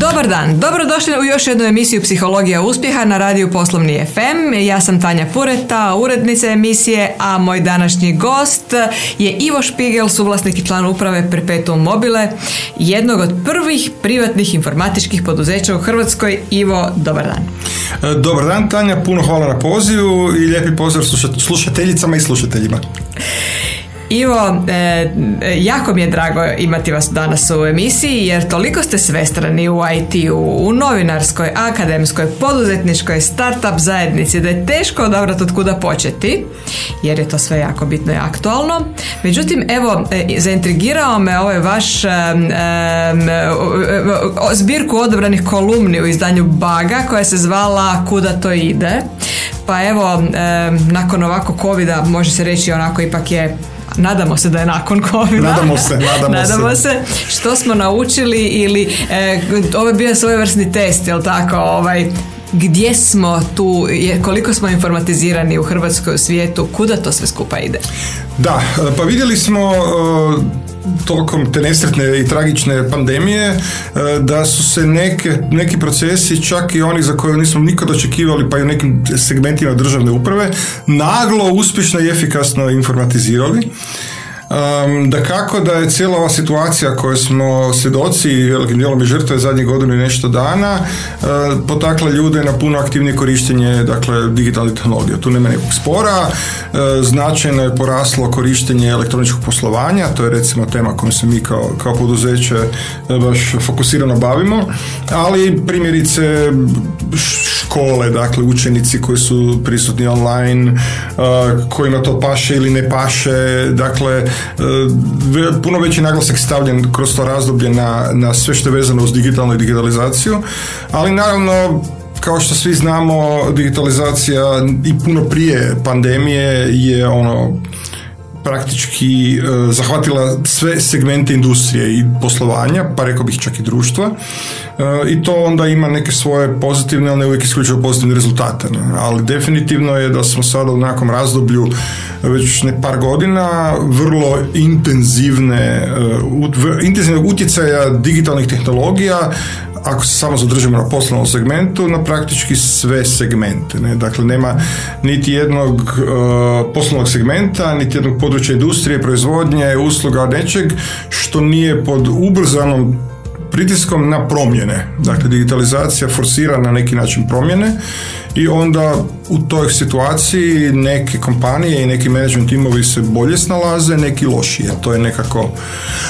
Dobar dan, dobrodošli u još jednu emisiju Psihologija uspjeha na radiju Poslovni FM. Ja sam Tanja Pureta, urednica emisije, a moj današnji gost je Ivo Špigel, suvlasnik i član uprave Perpetuum Mobile, jednog od prvih privatnih informatičkih poduzeća u Hrvatskoj. Ivo, dobar dan. E, dobar dan Tanja, puno hvala na pozivu i lijepi pozdrav slušateljicama i slušateljima. Ivo, e, jako mi je drago imati vas danas u emisiji jer toliko ste svestrani u IT-u, u novinarskoj, akademskoj, poduzetničkoj, startup zajednici da je teško odabrati od kuda početi jer je to sve jako bitno i aktualno. Međutim, evo, e, zaintrigirao me ovaj vaš e, zbirku odabranih kolumni u izdanju Baga koja se zvala Kuda to ide. Pa evo, nakon ovako covida može se reći onako ipak je nadamo se da je nakon covid Nadamo se, nadamo, nadamo se. Što smo naučili ili e, ovo je bio svojevrsni test, jel tako? Ovaj, gdje smo tu, koliko smo informatizirani u Hrvatskoj u svijetu, kuda to sve skupa ide? Da, pa vidjeli smo tokom te nesretne i tragične pandemije e, da su se neke, neki procesi, čak i oni za koje nismo nikad očekivali, pa i u nekim segmentima državne uprave, naglo, uspješno i efikasno informatizirali. Um, da kako da je cijela ova situacija koju smo svjedoci i velikim dijelom i žrtve zadnjih godinu i nešto dana uh, potakla ljude na puno aktivnije korištenje dakle, digitalnih tehnologija. Tu nema nekog spora, uh, značajno je poraslo korištenje elektroničkog poslovanja, to je recimo tema kojom se mi kao, kao poduzeće uh, baš fokusirano bavimo, ali primjerice škole, dakle učenici koji su prisutni online, kojima to paše ili ne paše, dakle E, puno veći naglasak stavljen kroz to razdoblje na, na sve što je vezano uz digitalnu i digitalizaciju, ali naravno kao što svi znamo, digitalizacija i puno prije pandemije je ono praktički e, zahvatila sve segmente industrije i poslovanja, pa rekao bih čak i društva. E, I to onda ima neke svoje pozitivne, ali ne uvijek isključivo pozitivne rezultate. Ali definitivno je da smo sada u nekom razdoblju već ne par godina vrlo intenzivne, uh, intenzivnog utjecaja digitalnih tehnologija ako se samo zadržimo na poslovnom segmentu, na praktički sve segmente. Ne? Dakle, nema niti jednog uh, poslovnog segmenta, niti jednog područja industrije, proizvodnje, usluga, nečeg što nije pod ubrzanom pritiskom na promjene. Dakle, digitalizacija forsira na neki način promjene i onda u toj situaciji neke kompanije i neki management timovi se bolje snalaze, neki lošije. To je nekako...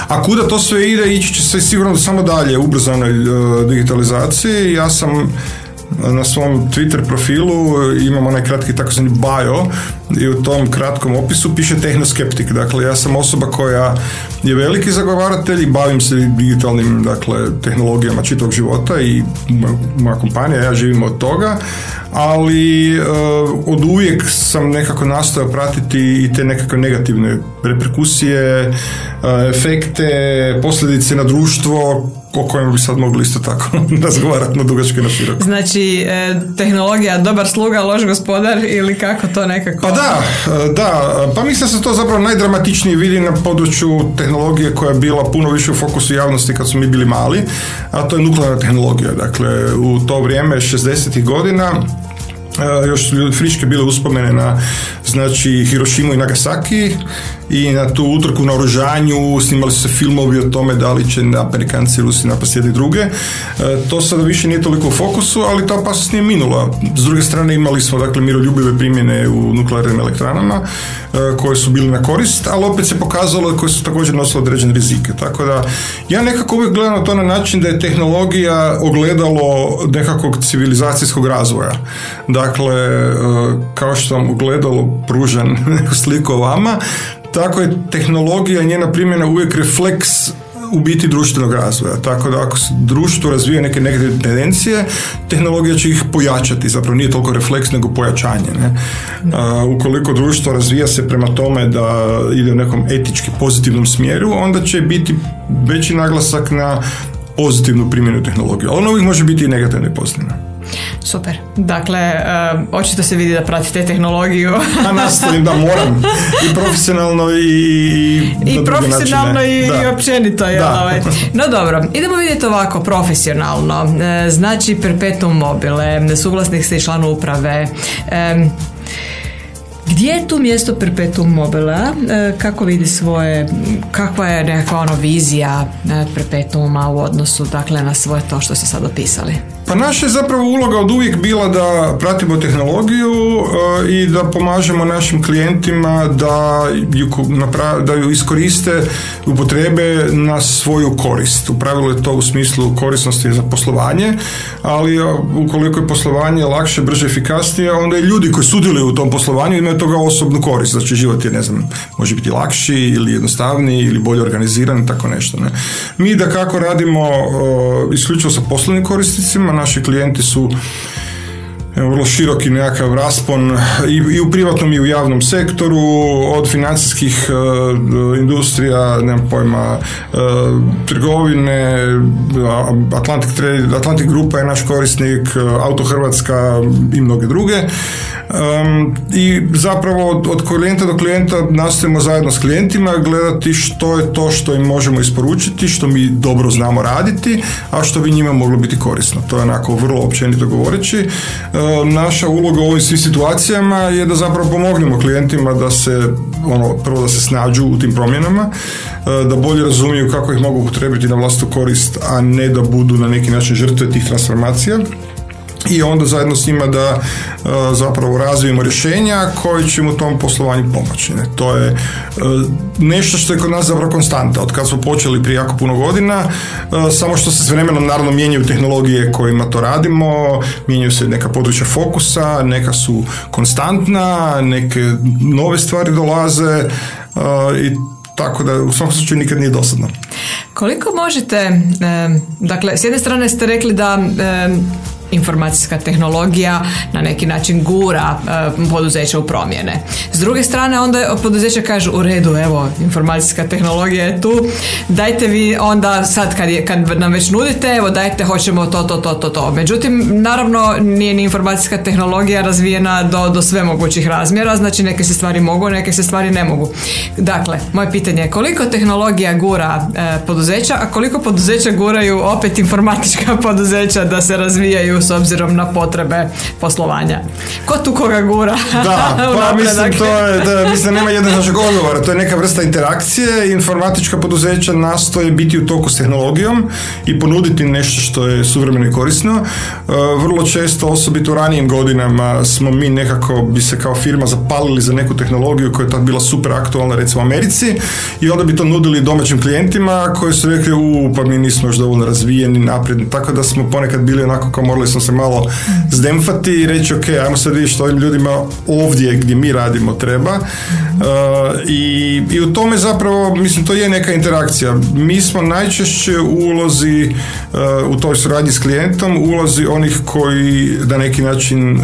A kuda to sve ide, ići će se sigurno samo dalje ubrzanoj uh, digitalizaciji. Ja sam na svom Twitter profilu imam onaj kratki takozvani bio i u tom kratkom opisu piše tehnoskeptik. Dakle, ja sam osoba koja je veliki zagovaratelj i bavim se digitalnim dakle, tehnologijama čitavog života i moja kompanija, ja živim od toga, ali uh, od uvijek sam nekako nastojao pratiti i te nekakve negativne reperkusije, uh, efekte, posljedice na društvo o kojem bi sad mogli isto tako razgovarati na dugačke na široko. Znači, e, tehnologija dobar sluga, loš gospodar ili kako to nekako? Pa da, e, da. Pa mislim da se to zapravo najdramatičnije vidi na području tehnologije koja je bila puno više u fokusu javnosti kad smo mi bili mali, a to je nuklearna tehnologija. Dakle, u to vrijeme 60. godina još su friške bile uspomene na znači Hirošimu i Nagasaki i na tu utrku na oružanju snimali su se filmovi o tome da li će Amerikanci i Rusi napasti jedni druge. E, to sada više nije toliko u fokusu, ali ta opasnost nije minula. S druge strane imali smo dakle miroljubive primjene u nuklearnim elektranama e, koje su bile na korist, ali opet se pokazalo koje su također nosile određene rizike. Tako da ja nekako uvijek gledam na to na način da je tehnologija ogledalo nekakvog civilizacijskog razvoja. Dakle, e, kao što vam ogledalo pružan neku sliku vama, tako je tehnologija i njena primjena uvijek refleks u biti društvenog razvoja. Tako da ako društvo razvija neke negativne tendencije, tehnologija će ih pojačati. Zapravo nije toliko refleks nego pojačanje. Ne? ukoliko društvo razvija se prema tome da ide u nekom etički pozitivnom smjeru, onda će biti veći naglasak na pozitivnu primjenu tehnologije. Ono uvijek može biti i negativno i pozitivno. Super. Dakle, uh, očito se vidi da pratite tehnologiju. A nastavim da moram. I profesionalno i... I, I profesionalno i, i općenito. Je, ovaj. No dobro, idemo vidjeti ovako profesionalno. E, znači, perpetuum mobile, suglasnik ste i član uprave. Gdje je tu mjesto Perpetuum mobile? E, kako vidi svoje, kakva je nekakva ono vizija Perpetuuma u odnosu dakle, na svoje to što ste sad opisali? Pa naša je zapravo uloga od uvijek bila da pratimo tehnologiju e, i da pomažemo našim klijentima da ju, da ju iskoriste, upotrebe na svoju korist. U pravilu je to u smislu korisnosti za poslovanje, ali ukoliko je poslovanje lakše, brže, efikasnije, onda i ljudi koji sudjeluju u tom poslovanju imaju toga osobnu korist. Znači život je, ne znam, može biti lakši ili jednostavniji ili bolje organiziran, tako nešto. Ne. Mi da kako radimo isključivo sa poslovnim korisnicima, naši klijenti su vrlo široki nekakav raspon i, i u privatnom i u javnom sektoru, od financijskih uh, industrija, nemam pojma, uh, trgovine, Atlantic, Atlantic Grupa je naš korisnik, Auto Hrvatska i mnoge druge. Um, I zapravo od, od klijenta do klijenta nastojimo zajedno s klijentima gledati što je to što im možemo isporučiti, što mi dobro znamo raditi, a što bi njima moglo biti korisno. To je onako vrlo općenito govoreći. Naša uloga u ovim svim situacijama je da zapravo pomognemo klijentima da se, ono, prvo da se snađu u tim promjenama, da bolje razumiju kako ih mogu upotrebiti na vlastu korist, a ne da budu na neki način žrtve tih transformacija i onda zajedno s njima da e, zapravo razvijemo rješenja koji će mu tom poslovanju pomoći. To je e, nešto što je kod nas zapravo konstanta. Od kad smo počeli prije jako puno godina, e, samo što se s vremenom naravno mijenjaju tehnologije kojima to radimo, mijenjaju se neka područja fokusa, neka su konstantna, neke nove stvari dolaze i tako da u svakom slučaju nikad nije dosadno. Koliko možete, dakle, s jedne strane ste rekli da informacijska tehnologija na neki način gura e, poduzeća u promjene. S druge strane onda poduzeća kažu u redu, evo informacijska tehnologija je tu, dajte vi onda sad kad, je, kad nam već nudite, evo dajte hoćemo to, to, to, to, to. Međutim, naravno nije ni informacijska tehnologija razvijena do, do sve mogućih razmjera, znači neke se stvari mogu, neke se stvari ne mogu. Dakle, moje pitanje je koliko tehnologija gura e, poduzeća, a koliko poduzeća guraju opet informatička poduzeća da se razvijaju s obzirom na potrebe poslovanja. Ko tu koga gura? Da, pa mislim, to je, da, mislim, nema našeg odgovora. To je neka vrsta interakcije. Informatička poduzeća nastoje biti u toku s tehnologijom i ponuditi nešto što je suvremeno i korisno. E, vrlo često, osobito u ranijim godinama, smo mi nekako bi se kao firma zapalili za neku tehnologiju koja je tad bila super aktualna, recimo u Americi, i onda bi to nudili domaćim klijentima koji su rekli, u, pa mi nismo još dovoljno razvijeni, napredni, tako da smo ponekad bili onako kao morali smo se malo zdemfati i reći ok, ajmo sad vidjeti što ovim ljudima ovdje gdje mi radimo treba uh, i, i u tome zapravo, mislim, to je neka interakcija. Mi smo najčešće u ulozi uh, u toj suradnji s klijentom, ulozi onih koji na neki način uh,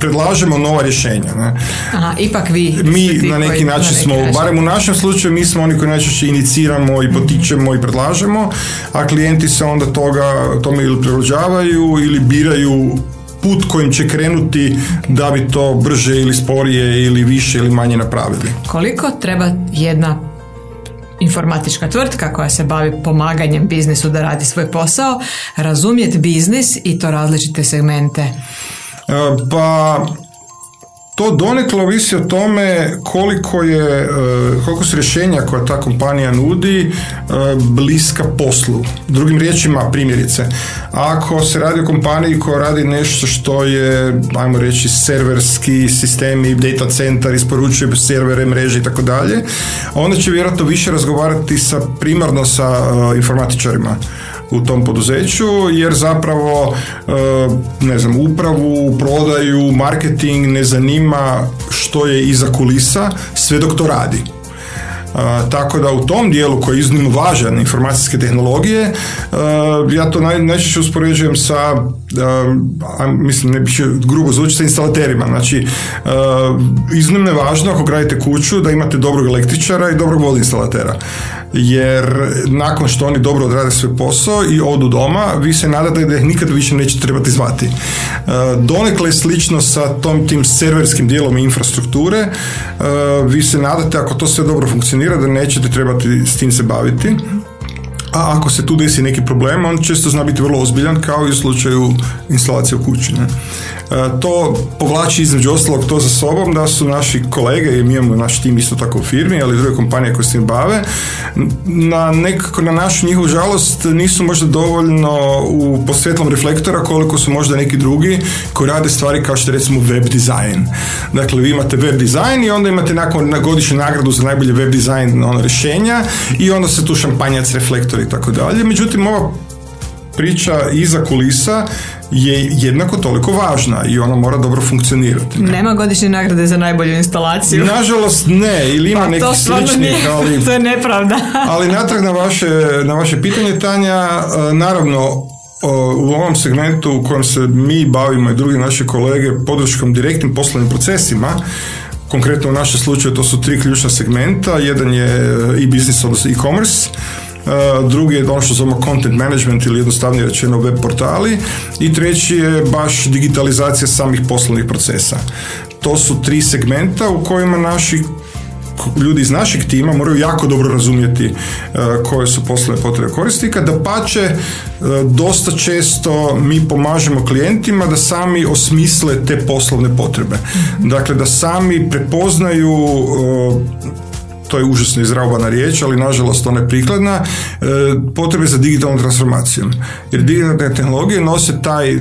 predlažemo nova rješenja. Ne? Aha, ipak vi. Mi na neki način smo, barem u našem slučaju, mi smo oni koji najčešće iniciramo i potičemo i predlažemo, a klijenti se onda toga, tome ili prilagođavaju ili biraju put kojim će krenuti da bi to brže ili sporije ili više ili manje napravili. Koliko treba jedna informatička tvrtka koja se bavi pomaganjem biznisu da radi svoj posao, razumjeti biznis i to različite segmente? E, pa to donekle ovisi o tome koliko je, e, koliko su rješenja koja ta kompanija nudi e, bliska poslu. Drugim riječima, primjerice, ako se radi o kompaniji koja radi nešto što je, ajmo reći, serverski sistemi, data centar, isporučuje servere, mreže i tako dalje, onda će vjerojatno više razgovarati sa primarno sa informatičarima u tom poduzeću jer zapravo e, ne znam upravu, prodaju, marketing ne zanima što je iza kulisa sve dok to radi. Uh, tako da u tom dijelu koji je iznimno važan informacijske tehnologije uh, ja to naj, najčešće uspoređujem sa uh, mislim ne bih grubo zvuči sa instalaterima znači iznimno je važno ako gradite kuću da imate dobrog električara i dobrog vodoinstalatera jer nakon što oni dobro odrade svoj posao i odu doma, vi se nadate da ih nikad više neće trebati zvati. E, donekle je slično sa tom tim serverskim dijelom infrastrukture, e, vi se nadate ako to sve dobro funkcionira da nećete trebati s tim se baviti a ako se tu desi neki problem, on često zna biti vrlo ozbiljan kao i u slučaju instalacije u kući. Ne? E, to povlači između ostalog to za sobom da su naši kolege, i mi imamo naš tim isto tako u firmi, ali i druge kompanije koje se tim bave, na nekako na našu njihovu žalost nisu možda dovoljno u posvjetlom reflektora koliko su možda neki drugi koji rade stvari kao što recimo web dizajn. Dakle, vi imate web dizajn i onda imate nakon na godišnju nagradu za najbolje web dizajn ono, rješenja i onda se tu šampanjac reflektor i tako dalje. Međutim, ova priča iza kulisa je jednako toliko važna i ona mora dobro funkcionirati. Nema godišnje nagrade za najbolju instalaciju. Nažalost ne, ili ima pa, nekih sličnih, ali... to je nepravda. ali natrag na vaše, na vaše pitanje, Tanja, e, naravno, u ovom segmentu u kojem se mi bavimo i drugi naši kolege podrškom direktnim poslovnim procesima, konkretno u našem slučaju to su tri ključna segmenta, jedan je e-business, odnosno e-commerce, drugi je ono što zovemo content management ili jednostavnije rečeno web portali i treći je baš digitalizacija samih poslovnih procesa. To su tri segmenta u kojima naši ljudi iz našeg tima moraju jako dobro razumjeti koje su poslovne potrebe korisnika, da pače dosta često mi pomažemo klijentima da sami osmisle te poslovne potrebe. Dakle, da sami prepoznaju to je užasno izraubana riječ, ali nažalost ona je prikladna, e, potrebe za digitalnom transformacijom. Jer digitalne tehnologije nose taj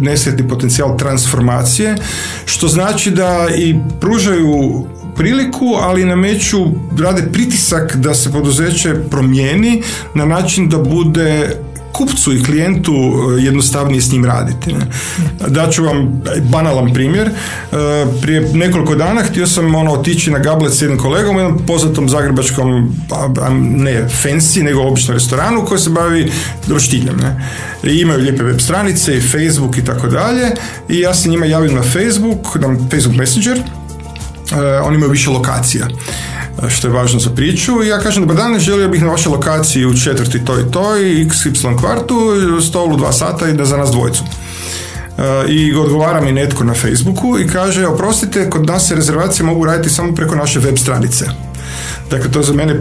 nesretni potencijal transformacije, što znači da i pružaju priliku, ali nameću, rade pritisak da se poduzeće promijeni na način da bude kupcu i klijentu e, jednostavnije s njim raditi. Ne. Daću vam banalan primjer. E, prije nekoliko dana htio sam ono otići na gablet s jednim kolegom jednom poznatom zagrebačkom, ne fancy, nego običnom restoranu koji se bavi roštiljem. Ne. I imaju lijepe web stranice i Facebook i tako dalje. I ja se njima javim na Facebook, na Facebook Messenger. E, oni imaju više lokacija što je važno za priču. I ja kažem, dobar dan, želio bih na vašoj lokaciji u četvrti toj toj, XY kvartu, stolu dva sata i da za nas dvojcu. I odgovara mi netko na Facebooku i kaže, oprostite, kod nas se rezervacije mogu raditi samo preko naše web stranice. Dakle, to je za mene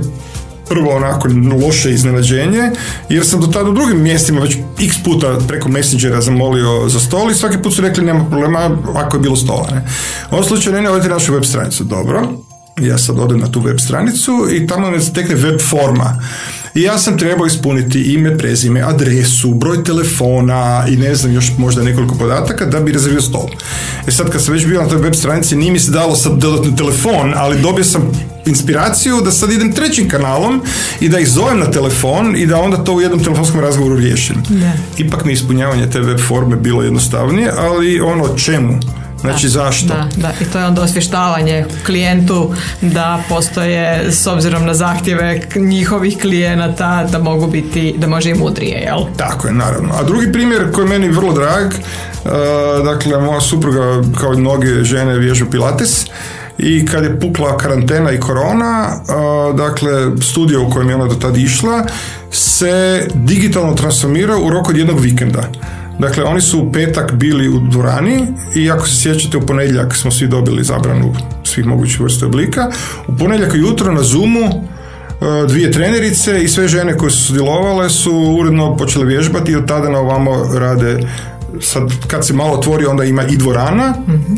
prvo onako loše iznenađenje, jer sam do tada u drugim mjestima već x puta preko Messengera zamolio za stol i svaki put su rekli nema problema ako je bilo stola. Ne. U ovom slučaju ne, ne, našu web stranicu. Dobro ja sad odem na tu web stranicu i tamo me tekne web forma. I ja sam trebao ispuniti ime, prezime, adresu, broj telefona i ne znam još možda nekoliko podataka da bi rezervio stol. E sad kad sam već bio na toj web stranici nije mi se dalo sad dodatni telefon, ali dobio sam inspiraciju da sad idem trećim kanalom i da ih zovem na telefon i da onda to u jednom telefonskom razgovoru riješim. Ipak mi ispunjavanje te web forme bilo jednostavnije, ali ono čemu? Znači zašto? Da, da, i to je onda osvještavanje klijentu da postoje s obzirom na zahtjeve njihovih klijenata da mogu biti, da može i mudrije, jel? Tako je, naravno. A drugi primjer koji je meni vrlo drag, uh, dakle, moja supruga kao i mnoge žene vježu pilates i kad je pukla karantena i korona, uh, dakle, studio u kojem je ona do tada išla se digitalno transformira u roku od jednog vikenda. Dakle, oni su u petak bili u dvorani i ako se sjećate u ponedjeljak smo svi dobili zabranu svih mogućih vrsta oblika. U ponedjeljak jutro na Zoomu e, dvije trenerice i sve žene koje su sudjelovale su uredno počele vježbati i od tada na ovamo rade sad kad se malo otvori onda ima i dvorana mhm.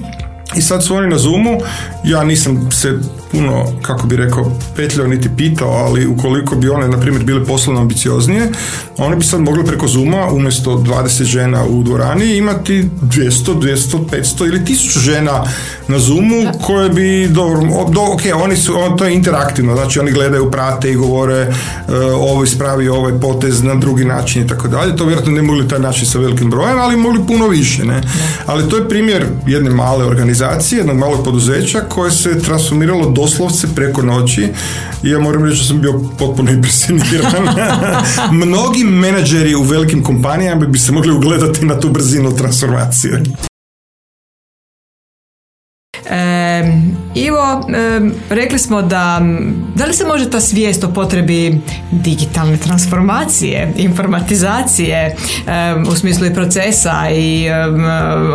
I sad su oni na Zoomu ja nisam se puno, kako bi rekao, petljao niti pitao, ali ukoliko bi one, na primjer, bile poslovno ambicioznije, one bi sad mogli preko Zuma, umjesto 20 žena u dvorani, imati 200, 200, 500 ili 1000 žena na Zoomu koje bi, dobro, do, ok, oni su, on, to je interaktivno, znači oni gledaju, prate i govore uh, ovo ispravi ovaj potez na drugi način i tako dalje. To vjerojatno ne mogli taj način sa velikim brojem, ali mogli puno više, ne? Ali to je primjer jedne male organizacije, jednog malog poduzeća koje se transformiralo do doslovce preko noći i ja moram reći da sam bio potpuno impresioniran. Mnogi menadžeri u velikim kompanijama bi se mogli ugledati na tu brzinu transformacije. Ivo, rekli smo da da li se može ta svijest o potrebi digitalne transformacije, informatizacije u smislu i procesa i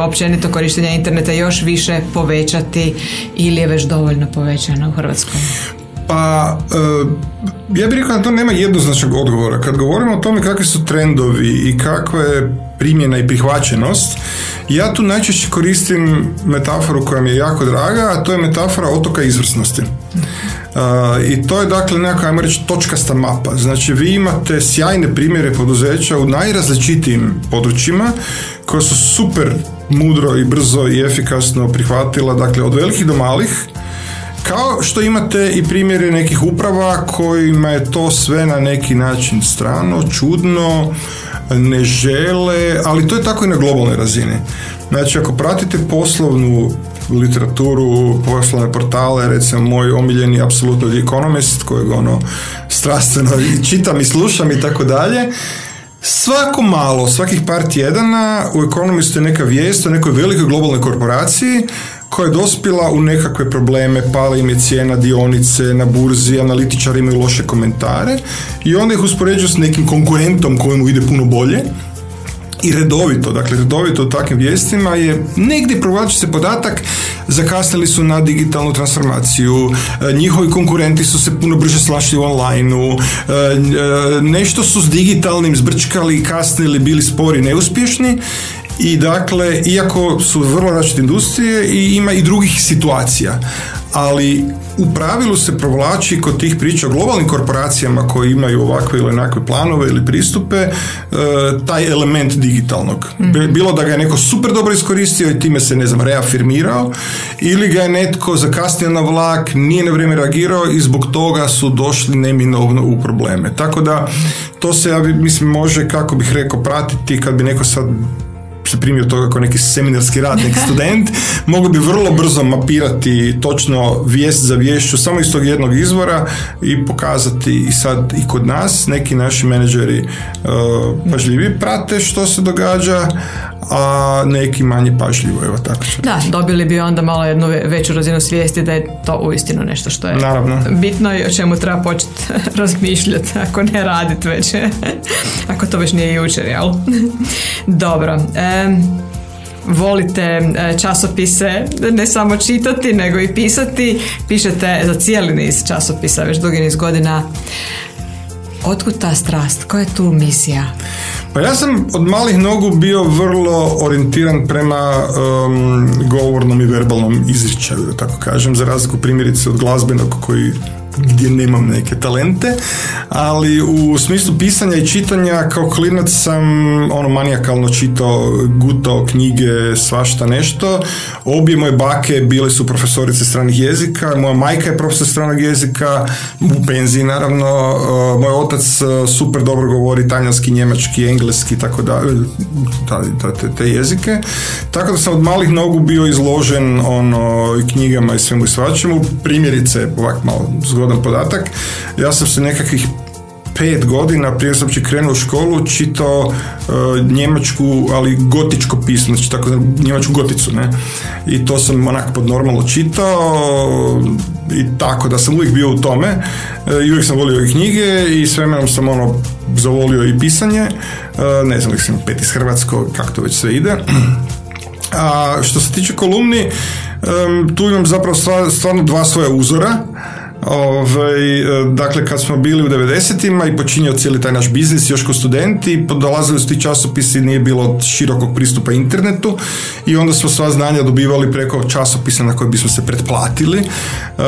općenito korištenja interneta još više povećati ili je već dovoljno povećana u Hrvatskoj? Pa, ja bih rekao da to nema jednoznačnog odgovora. Kad govorimo o tome kakvi su trendovi i kakva je primjena i prihvaćenost, ja tu najčešće koristim metaforu koja mi je jako draga, a to je metafora otoka izvrsnosti. I to je dakle nekakva, ajmo reći, točkasta mapa. Znači, vi imate sjajne primjere poduzeća u najrazličitijim područjima koje su super mudro i brzo i efikasno prihvatila, dakle, od velikih do malih, kao što imate i primjere nekih uprava kojima je to sve na neki način strano, čudno, ne žele, ali to je tako i na globalnoj razini. Znači, ako pratite poslovnu literaturu, poslovne portale, recimo moj omiljeni apsolutno The Economist, kojeg ono strastveno čitam i slušam i tako dalje, Svako malo, svakih par tjedana u Economistu je neka vijest o nekoj velikoj globalnoj korporaciji koja je dospjela u nekakve probleme, pala im je cijena dionice na burzi, analitičari imaju loše komentare i onda ih uspoređuju s nekim konkurentom kojemu ide puno bolje. I redovito, dakle redovito u takvim vijestima je negdje provlači se podatak zakasnili su na digitalnu transformaciju, e, njihovi konkurenti su se puno brže slašli u onlineu, e, e, nešto su s digitalnim zbrčkali, kasnili, bili spori, neuspješni i dakle, iako su vrlo različite industrije i ima i drugih situacija, ali u pravilu se provlači kod tih priča o globalnim korporacijama koji imaju ovakve ili onakve planove ili pristupe e, taj element digitalnog. Mhm. Bilo da ga je neko super dobro iskoristio i time se ne znam reafirmirao ili ga je netko zakasnio na vlak, nije na vrijeme reagirao i zbog toga su došli neminovno u probleme. Tako da to se ja mislim može kako bih rekao pratiti kad bi neko sad primio toga kao neki seminarski rad, neki student, mogu bi vrlo brzo mapirati točno vijest za vješću samo iz tog jednog izvora i pokazati i sad i kod nas neki naši menadžeri uh, pažljivi prate što se događa, a neki manje pažljivo, evo tako će Da, dobili bi onda malo jednu veću razinu svijesti da je to uistinu nešto što je Naravno. bitno i o čemu treba početi razmišljati, ako ne raditi već, ako to već nije jučer, jel? Dobro. E, volite e, časopise ne samo čitati nego i pisati pišete za cijeli niz časopisa već dugi niz godina Otkud ta strast? Koja je tu misija? Pa ja sam od malih nogu bio vrlo orijentiran prema um, govornom i verbalnom izričaju, da tako kažem, za razliku primjerice od glazbenog koji gdje nemam neke talente, ali u smislu pisanja i čitanja kao klinac sam ono manijakalno čitao, gutao knjige, svašta nešto. Obje moje bake bile su profesorice stranih jezika, moja majka je profesor stranog jezika, u penziji naravno, moj otac super dobro govori talijanski, njemački, engleski, tako da, te, te jezike. Tako da sam od malih nogu bio izložen ono, knjigama i svemu i svačemu. Primjerice, ovak malo zgodan podatak, ja sam se nekakvih pet godina prije sam će krenuo u školu čitao uh, njemačku, ali gotičko pismo, znači tako njemačku goticu, ne. I to sam onako pod normalno čitao i tako da sam uvijek bio u tome uh, i uvijek sam volio i knjige i s vremenom sam ono zavolio i pisanje, uh, ne znam, uvijek sam pet iz Hrvatskog, kako to već sve ide. A što se tiče kolumni, um, tu imam zapravo stvarno dva svoja uzora. Ovaj, dakle, kad smo bili u 90-ima i počinio cijeli taj naš biznis još kao studenti, dolazili su ti časopisi, nije bilo širokog pristupa internetu i onda smo sva znanja dobivali preko časopisa na koje bismo se pretplatili. Uh,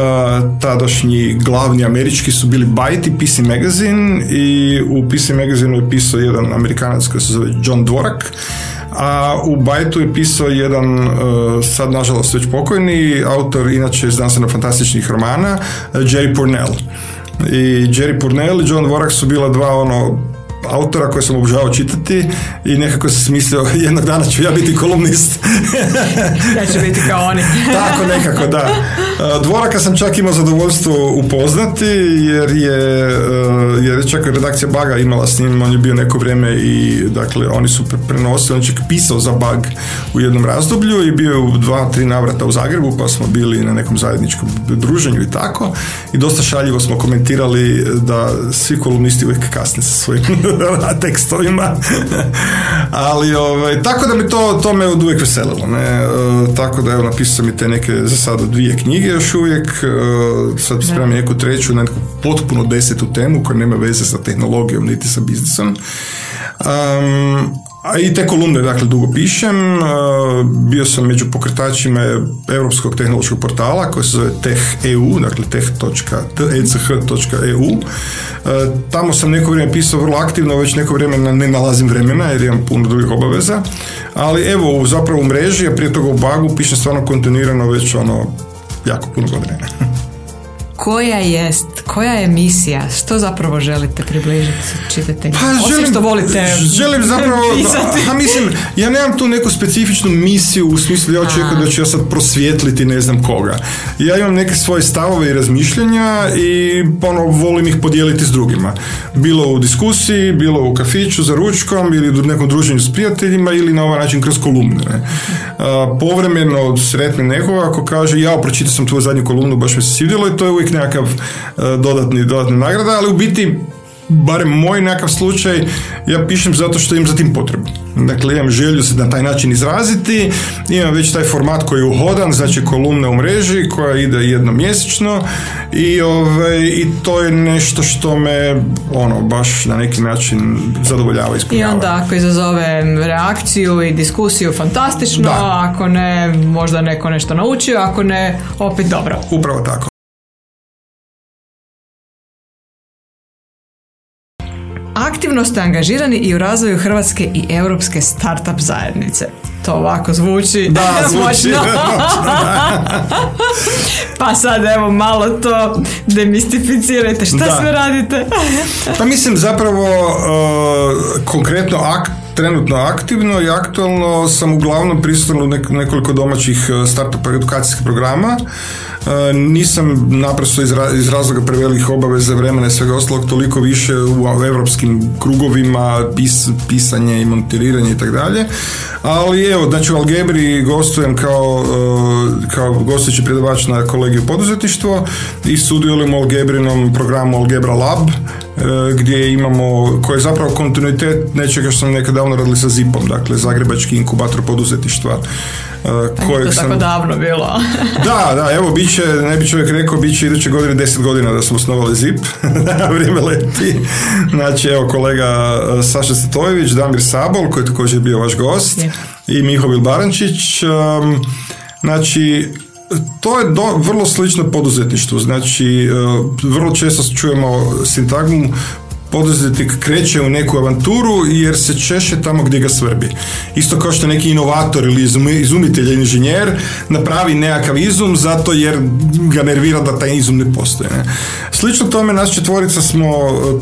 tadašnji glavni američki su bili Byte PC Magazine i u PC Magazine je pisao jedan amerikanac koji se zove John Dvorak a u Bajtu je pisao jedan, e, sad nažalost već pokojni, autor inače znanstveno fantastičnih romana, Jerry Purnell. I Jerry Purnell i John Dvorak su bila dva ono autora koje sam obožavao čitati i nekako sam smislio jednog dana ću ja biti kolumnist. ja ću biti kao oni. Tako nekako, da. Dvoraka sam čak imao zadovoljstvo upoznati jer je, jer je čak redakcija Baga imala s njim, on je bio neko vrijeme i dakle oni su prenosili, on je čak pisao za Bag u jednom razdoblju i bio je u dva, tri navrata u Zagrebu pa smo bili na nekom zajedničkom druženju i tako i dosta šaljivo smo komentirali da svi kolumnisti uvijek kasne sa svojim tekstovima. Ali ovaj, tako da mi to, to me od uvijek veselilo ne? E, tako da evo napisao sam i te neke za sada dvije knjige još uvijek e, sad spremam neku treću neku potpuno desetu temu koja nema veze sa tehnologijom niti sa biznisom. Um, a i te kolumne, dakle, dugo pišem. Bio sam među pokretačima Europskog tehnološkog portala koji se zove tech.eu, dakle tech.ech.eu. Tamo sam neko vrijeme pisao vrlo aktivno, već neko vrijeme ne nalazim vremena jer imam puno drugih obaveza. Ali evo, zapravo u mreži, a prije toga u bagu pišem stvarno kontinuirano već ono jako puno godina. koja jest, koja je misija, što zapravo želite približiti čitatelju? Pa, želim, što volite želim zapravo, a mislim, ja nemam tu neku specifičnu misiju u smislu ja očekujem da ću ja sad prosvjetliti ne znam koga. Ja imam neke svoje stavove i razmišljanja i ono, volim ih podijeliti s drugima. Bilo u diskusiji, bilo u kafiću za ručkom ili u nekom druženju s prijateljima ili na ovaj način kroz kolumne. povremeno sretne nekoga ako kaže ja pročitao sam tvoju zadnju kolumnu, baš mi se svidjelo i to je uvijek nekakav e, dodatni, dodatni nagrada, ali u biti barem moj nekakav slučaj, ja pišem zato što imam za tim potrebu. Dakle, imam želju se na taj način izraziti, imam već taj format koji je uhodan, znači kolumne u mreži koja ide jednomjesečno i, ove, i to je nešto što me ono, baš na neki način zadovoljava i I onda ako izazove reakciju i diskusiju, fantastično, ako ne, možda neko nešto naučio, ako ne, opet dobro. Upravo tako. Aktivno ste angažirani i u razvoju hrvatske i europske startup zajednice. To ovako zvuči da, zvuči pa sad evo malo to demistificirajte. Šta da. sve radite? pa mislim zapravo uh, konkretno akt trenutno aktivno i aktualno sam uglavnom prisutan u nekoliko domaćih uh, startup edukacijskih programa E, nisam naprosto iz razloga prevelikih obaveza vremena i svega ostalog toliko više u europskim krugovima pis, pisanje i montiranje i tako dalje. Ali evo, znači u Algebri gostujem kao, e, kao gostujući predavač na kolegiju poduzetništvo i sudjelujem u Algebrinom programu Algebra Lab e, gdje imamo, koji je zapravo kontinuitet nečega što sam nekad davno radili sa ZIP-om, dakle Zagrebački inkubator poduzetništva kojeg to sam... tako davno bilo. da, da, evo, bit će, ne bi čovjek rekao, bit će iduće godine deset godina da smo osnovali ZIP, vrijeme leti. Znači, evo, kolega uh, Saša Statojević, Damir Sabol, koji je također bio vaš gost, i Mihovil Barančić. Um, znači, to je do, vrlo slično poduzetništvu, znači uh, vrlo često čujemo sintagmu poduzetnik kreće u neku avanturu jer se češe tamo gdje ga svrbi. Isto kao što neki inovator ili izumitelj inženjer napravi nekakav izum zato jer ga nervira da taj izum ne postoji. Ne? Slično tome nas četvorica smo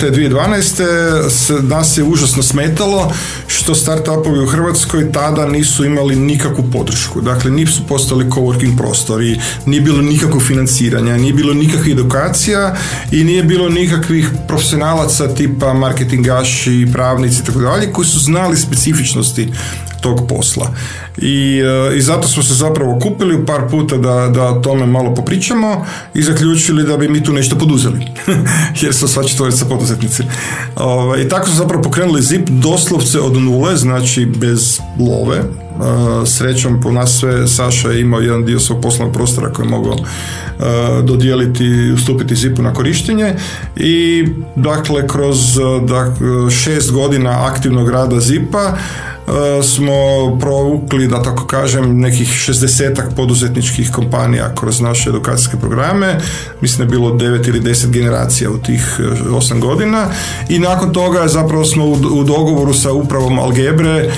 te 2012. nas je užasno smetalo što startupovi u Hrvatskoj tada nisu imali nikakvu podršku. Dakle, nisu postali coworking prostori, nije bilo nikakvog financiranja, nije bilo nikakvih edukacija i nije bilo nikakvih profesionalaca tipa marketingaši, pravnici i tako dalje, koji su znali specifičnosti tog posla. I, e, I zato smo se zapravo kupili u par puta da, da tome malo popričamo i zaključili da bi mi tu nešto poduzeli. Jer su sva četvorica poduzetnici. Ovaj, I tako smo zapravo pokrenuli ZIP doslovce od nule, znači bez love. Uh, srećom po nas sve Saša je imao jedan dio svog poslovnog prostora koji je mogao uh, dodijeliti i ustupiti ZIP-u na korištenje i dakle kroz šest godina aktivnog rada ZIP-a smo provukli, da tako kažem, nekih 60 poduzetničkih kompanija kroz naše edukacijske programe. Mislim da je bilo 9 ili 10 generacija u tih 8 e, godina i nakon toga zapravo smo u, dogovoru sa upravom Algebre e,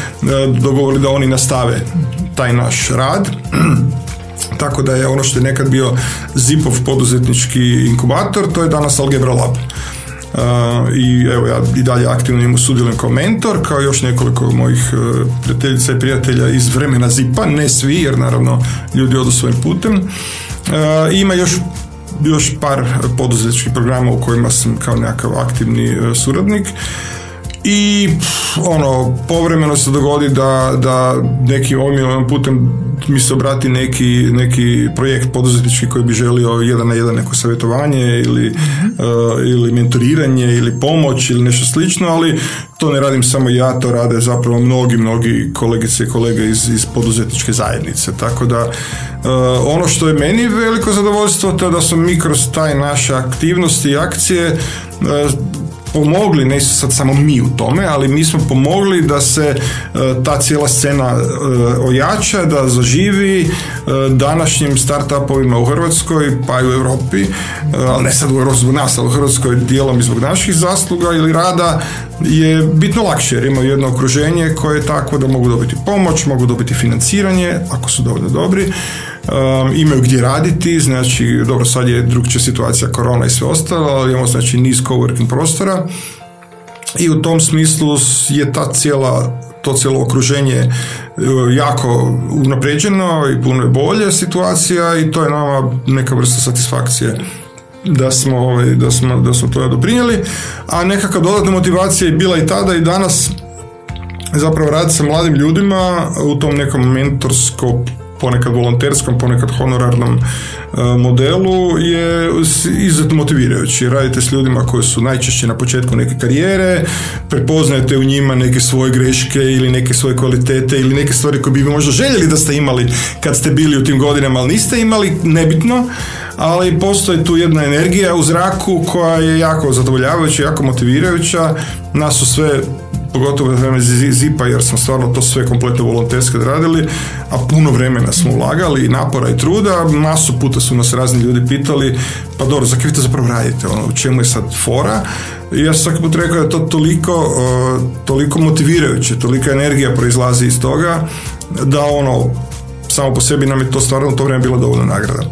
dogovorili da oni nastave taj naš rad. Tako da je ono što je nekad bio ZIPov poduzetnički inkubator, to je danas Algebra Lab. I evo ja i dalje aktivno im sudjelujem kao mentor, kao još nekoliko mojih prijateljica i prijatelja iz vremena ZIPA, ne svi jer naravno ljudi odu svojim putem. ima još još par poduzetničkih programa u kojima sam kao nekakav aktivni suradnik i ono, povremeno se dogodi da, da neki ovim putem mi se obrati neki, neki projekt poduzetnički koji bi želio jedan na jedan neko savjetovanje ili, uh, ili mentoriranje ili pomoć ili nešto slično, ali to ne radim samo ja, to rade zapravo mnogi, mnogi kolegice i kolege iz, iz poduzetničke zajednice. Tako da uh, ono što je meni veliko zadovoljstvo to je da smo mi kroz taj naše aktivnosti i akcije uh, pomogli, ne su sad samo mi u tome, ali mi smo pomogli da se e, ta cijela scena e, ojača, da zaživi e, današnjim startupovima u Hrvatskoj, pa i u Europi, ali ne sad u Europi zbog nas, ali u Hrvatskoj dijelom i zbog naših zasluga ili rada je bitno lakše jer imaju jedno okruženje koje je takvo da mogu dobiti pomoć, mogu dobiti financiranje ako su dovoljno dobri um, imaju gdje raditi, znači dobro sad je drugčija situacija korona i sve ostalo, ali imamo znači niz coworking prostora. I u tom smislu je ta cijela to cijelo okruženje uh, jako unapređeno i puno je bolje situacija i to je nama neka vrsta satisfakcije da smo, ovaj, da smo, da smo to doprinijeli, a nekakva dodatna motivacija je bila i tada i danas zapravo raditi sa mladim ljudima u tom nekom mentorsko ponekad volonterskom, ponekad honorarnom e, modelu je izuzetno motivirajući. Radite s ljudima koji su najčešće na početku neke karijere, prepoznajete u njima neke svoje greške ili neke svoje kvalitete ili neke stvari koje bi vi možda željeli da ste imali kad ste bili u tim godinama, ali niste imali, nebitno, ali postoji tu jedna energija u zraku koja je jako zadovoljavajuća, jako motivirajuća. Nas su sve pogotovo vreme Zipa jer smo stvarno to sve kompletno volonterski radili, a puno vremena smo ulagali i napora i truda, masu puta su nas razni ljudi pitali, pa dobro, za vi to zapravo radite, ono, u čemu je sad fora? I ja sam svaki put rekao da je to toliko, toliko motivirajuće, tolika energija proizlazi iz toga, da ono, samo po sebi nam je to stvarno u to vrijeme bilo dovoljno nagrada.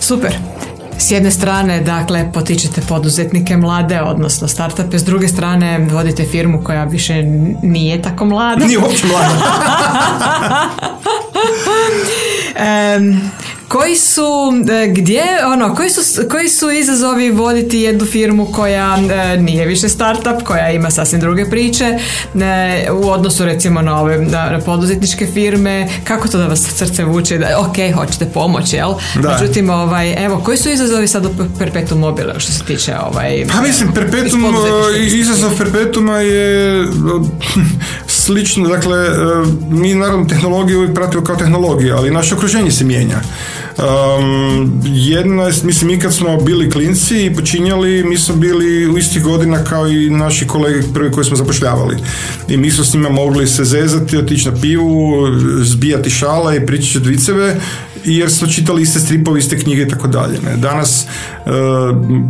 Super. S jedne strane, dakle, potičete poduzetnike mlade, odnosno startupe, s druge strane vodite firmu koja više nije tako mlada. Nije uopće mlada. Koji su, e, gdje, ono, koji su, koji su izazovi voditi jednu firmu koja e, nije više startup, koja ima sasvim druge priče e, u odnosu recimo na ove na, poduzetničke firme, kako to da vas srce vuče, da ok, hoćete pomoć, jel? Da. Međutim, ovaj, evo, koji su izazovi sad u Perpetuum mobile što se tiče ovaj... Pa mislim, Perpetuum, izazov Perpetuma je slično, dakle, mi naravno tehnologiju uvijek pratimo kao tehnologiju, ali naše okruženje se mijenja. Um, jedna, mislim, mi kad smo bili klinci i počinjali, mi smo bili u istih godina kao i naši kolege prvi koji smo zapošljavali. I mi smo s njima mogli se zezati, otići na pivu, zbijati šala i pričati viceve jer su čitali iste stripove, iste knjige i tako dalje. Danas uh,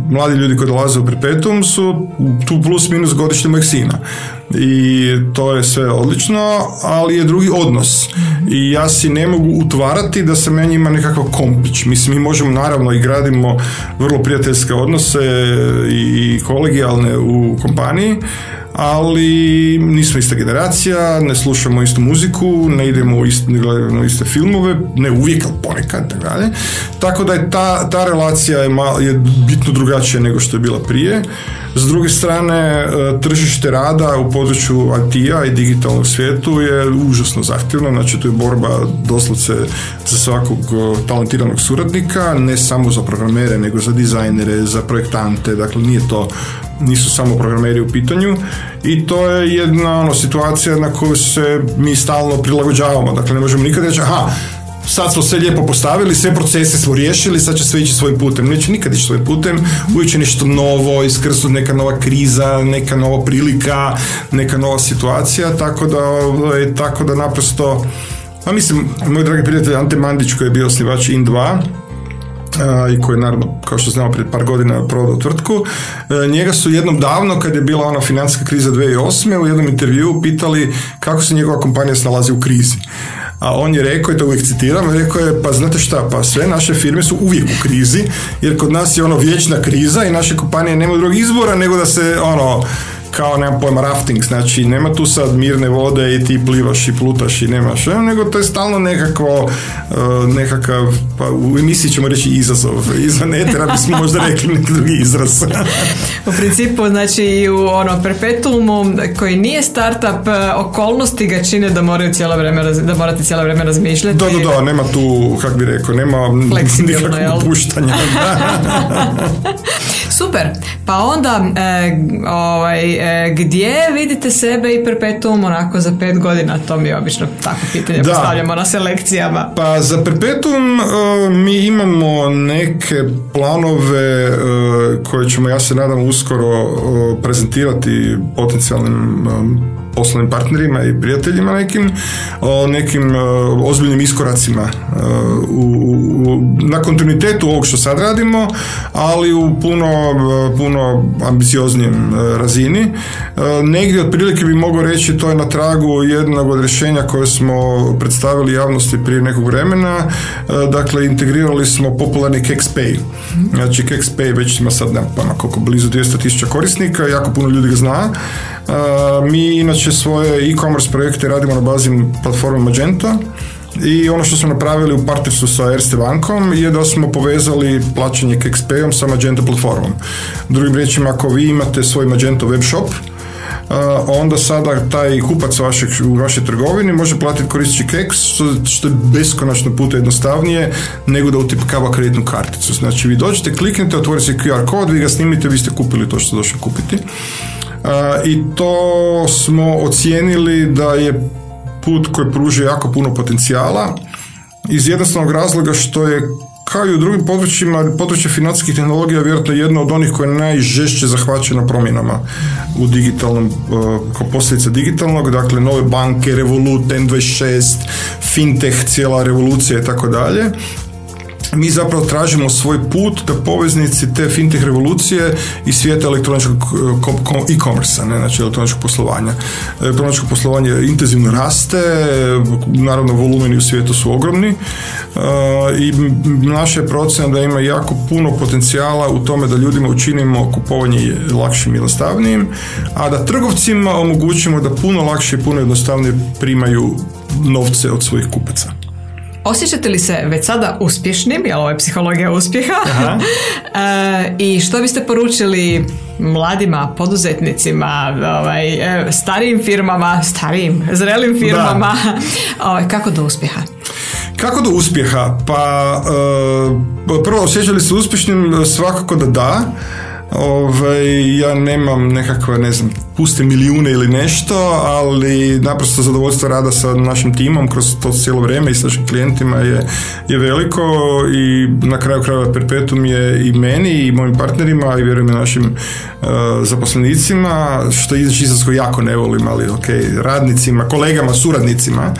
mladi ljudi koji dolaze u Perpetuum su tu plus minus godišnje mojeg sina. I to je sve odlično, ali je drugi odnos. I ja si ne mogu utvarati da sam ja njima nekakav kompić. Mislim, mi možemo naravno i gradimo vrlo prijateljske odnose i kolegijalne u kompaniji, ali nismo ista generacija, ne slušamo istu muziku, ne idemo u iste, ne iste filmove, ne uvijek, ali ponekad, tako dalje. Tako da je ta, ta relacija je, mal, je bitno drugačija nego što je bila prije. S druge strane, e, tržište rada u području IT-a i digitalnog svijetu je užasno zahtjevno, znači tu je borba doslovce za svakog e, talentiranog suradnika, ne samo za programere, nego za dizajnere, za projektante, dakle nije to nisu samo programeri u pitanju i to je jedna ono, situacija na koju se mi stalno prilagođavamo. Dakle, ne možemo nikad reći, aha, sad smo sve lijepo postavili, sve procese smo riješili, sad će sve ići svojim putem. Neće nikad ići svojim putem, uvijek će nešto novo, iskrsnut neka nova kriza, neka nova prilika, neka nova situacija, tako da, ovaj, tako da naprosto, a mislim, moj dragi prijatelj Ante Mandić koji je bio osnivač IN2, i koji je naravno, kao što znamo, prije par godina prodao tvrtku. E, njega su jednom davno, kad je bila ona financijska kriza 2008. u jednom intervjuu pitali kako se njegova kompanija snalazi u krizi. a on je rekao, i to uvijek citiram, rekao je, pa znate šta, pa sve naše firme su uvijek u krizi, jer kod nas je ono vječna kriza i naše kompanije nemaju drugog izbora nego da se ono kao, nemam pojma, rafting, znači nema tu sad mirne vode i ti plivaš i plutaš i nemaš, ne, nego to je stalno nekako, uh, nekakav, pa u emisiji ćemo reći izazov, izvan etera bismo možda rekli neki drugi izraz. u principu, znači i u ono perpetuumu koji nije startup, e, okolnosti ga čine da moraju cijelo vrijeme, da morate cijelo vrijeme razmišljati. Da, da, da, nema tu, kak bi rekao, nema nikakvog puštanja. Super, pa onda e, ovaj, e, gdje vidite sebe i perpetuum onako za pet godina? To mi je obično tako pitanje da. postavljamo na selekcijama. Pa za perpetuum e, mi imamo neke planove koje ćemo ja se nadam uskoro prezentirati potencijalnim poslovnim partnerima i prijateljima nekim, o nekim ozbiljnim iskoracima u, u, na kontinuitetu ovog što sad radimo, ali u puno, puno ambicioznijem razini. Negdje otprilike bi mogao reći to je na tragu jednog od rješenja koje smo predstavili javnosti prije nekog vremena. Dakle, integrirali smo popularni KexPay. Znači, KexPay već ima sad, nema pa koliko, blizu 200 tisuća korisnika, jako puno ljudi ga zna. Mi inače svoje e-commerce projekte radimo na bazi platforme Magento i ono što smo napravili u partnerstvu sa Erste bankom je da smo povezali plaćanje KXP-om sa Magento platformom. Drugim riječima, ako vi imate svoj Magento web shop, onda sada taj kupac vašeg, u vašoj trgovini može platiti koristeći keks, što je beskonačno puta jednostavnije nego da utipkava kreditnu karticu. Znači vi dođete, kliknete, otvori se QR kod, vi ga snimite, vi ste kupili to što ste došli kupiti i to smo ocijenili da je put koji pružuje jako puno potencijala iz jednostavnog razloga što je kao i u drugim područjima, područje financijskih tehnologija vjerojatno jedno od onih koje je najžešće zahvaćeno promjenama u digitalnom, kao posljedica digitalnog, dakle nove banke, Revolut, N26, fintech, cijela revolucija i tako dalje mi zapravo tražimo svoj put da poveznici te fintech revolucije i svijeta elektroničkog eh, e-commerce, ne, znači elektroničkog poslovanja. Elektroničko poslovanje intenzivno raste, naravno volumeni u svijetu su ogromni eh, i naša je da ima jako puno potencijala u tome da ljudima učinimo kupovanje lakšim i jednostavnijim, a da trgovcima omogućimo da puno lakše i puno jednostavnije primaju novce od svojih kupaca. Osjećate li se već sada uspješnim, jer ovo je psihologija uspjeha, e, i što biste poručili mladima, poduzetnicima, ovaj, e, starijim firmama, starijim, zrelim firmama, ovaj, kako do uspjeha? Kako do uspjeha? Pa e, prvo osjećali se uspješnim svakako da da. Ovaj, ja nemam nekakve, ne znam, puste milijune ili nešto, ali naprosto zadovoljstvo rada sa našim timom kroz to cijelo vrijeme i s našim klijentima je, je veliko i na kraju krajeva Perpetuum je i meni i mojim partnerima i vjerujem i našim uh, zaposlenicima, što iz Izraelsko jako ne volim, ali ok, radnicima, kolegama, suradnicima,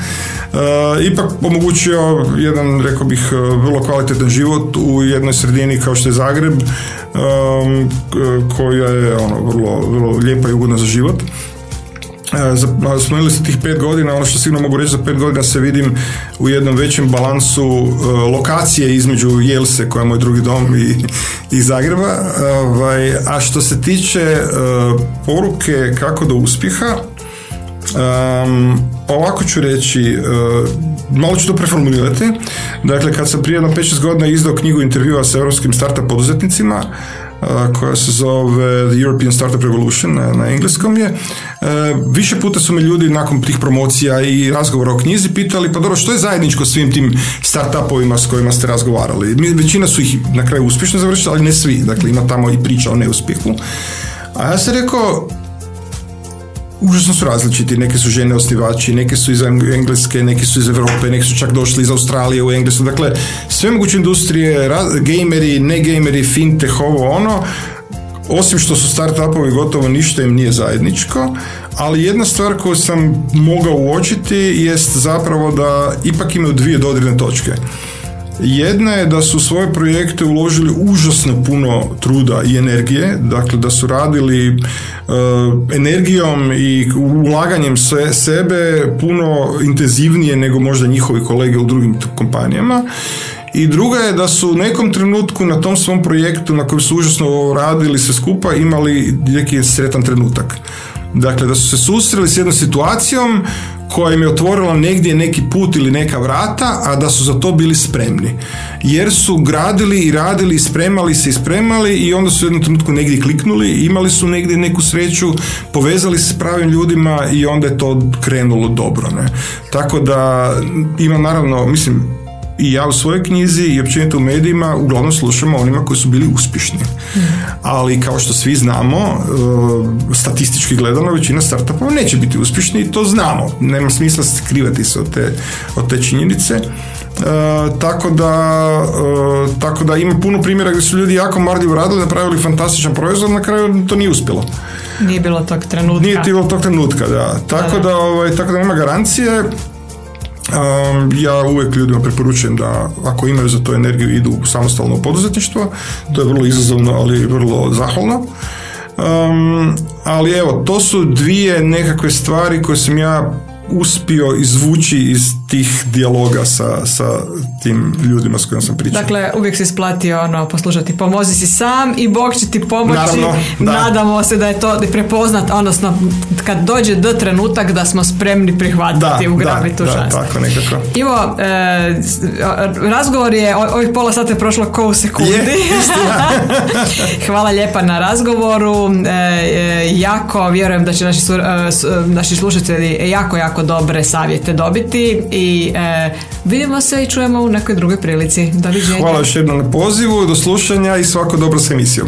uh, ipak omogućio jedan, rekao bih, uh, vrlo kvalitetan život u jednoj sredini kao što je Zagreb, um, koja je ono, vrlo, vrlo lijepa i ugodna za život. E, spomenuli ste tih pet godina, ono što sigurno mogu reći za pet godina se vidim u jednom većem balansu e, lokacije između Jelse koja je moj drugi dom i, i Zagreba. Ovaj, a što se tiče e, poruke kako do uspjeha, ovako ću reći, malo ću to preformulirati. Dakle, kad sam prije jedno 5-6 godina izdao knjigu intervjua sa europskim startup poduzetnicima, koja se zove The European Startup Revolution na, engleskom je. Više puta su me ljudi nakon tih promocija i razgovora o knjizi pitali pa dobro što je zajedničko svim tim startupovima s kojima ste razgovarali. Većina su ih na kraju uspješno završili, ali ne svi. Dakle, ima tamo i priča o neuspjehu. A ja sam rekao, užasno su različiti. Neke su žene osnivači, neke su iz Engleske, neke su iz Europe, neke su čak došli iz Australije u Englesku. Dakle, sve moguće industrije, gameri, ne gameri, fintech, ovo ono, osim što su startupovi gotovo ništa im nije zajedničko, ali jedna stvar koju sam mogao uočiti jest zapravo da ipak imaju dvije dodirne točke. Jedna je da su svoje projekte uložili užasno puno truda i energije, dakle da su radili uh, energijom i ulaganjem sve, sebe puno intenzivnije nego možda njihovi kolege u drugim kompanijama. I druga je da su u nekom trenutku na tom svom projektu na kojem su užasno radili se skupa imali neki sretan trenutak. Dakle, da su se susreli s jednom situacijom koja im je otvorila negdje neki put ili neka vrata, a da su za to bili spremni. Jer su gradili i radili i spremali se i spremali i onda su u jednom trenutku negdje kliknuli, imali su negdje neku sreću, povezali se s pravim ljudima i onda je to krenulo dobro. Ne? Tako da ima naravno, mislim, i ja u svojoj knjizi i općenito u medijima uglavnom slušamo onima koji su bili uspješni. Ali kao što svi znamo, e, statistički gledano većina startupova neće biti uspješni i to znamo. Nema smisla skrivati se od te, od te činjenice. E, tako da e, tako da ima puno primjera gdje su ljudi jako marljivo radili, napravili fantastičan proizvod, na kraju to nije uspjelo. Nije bilo tog trenutka. Nije bilo tog trenutka, da. Tako da, ovaj, tako da nema garancije. Um, ja uvijek ljudima preporučujem da ako imaju za to energiju idu samostalno u poduzetništvo, to je vrlo izazovno ali vrlo zahvalno. Um, ali evo, to su dvije nekakve stvari koje sam ja uspio izvući iz tih dijaloga sa, sa tim ljudima s kojima sam pričao. Dakle, uvijek se isplati ono, poslušati, pomozi si sam i Bog će ti pomoći. Naravno, da. Nadamo se da je to prepoznat, odnosno kad dođe do trenutak da smo spremni prihvatiti, da, ugrabiti tu da, tako nekako. Ivo, e, razgovor je, ovih pola sata je prošlo ko u sekundi. Je. Hvala lijepa na razgovoru. E, e, jako vjerujem da će naši, su- e, e, naši slušatelji jako, jako dobre savjete dobiti i e, vidimo se i čujemo u nekoj drugoj prilici. Doviđenja. Hvala još jednom na pozivu, do slušanja i svako dobro s emisijom.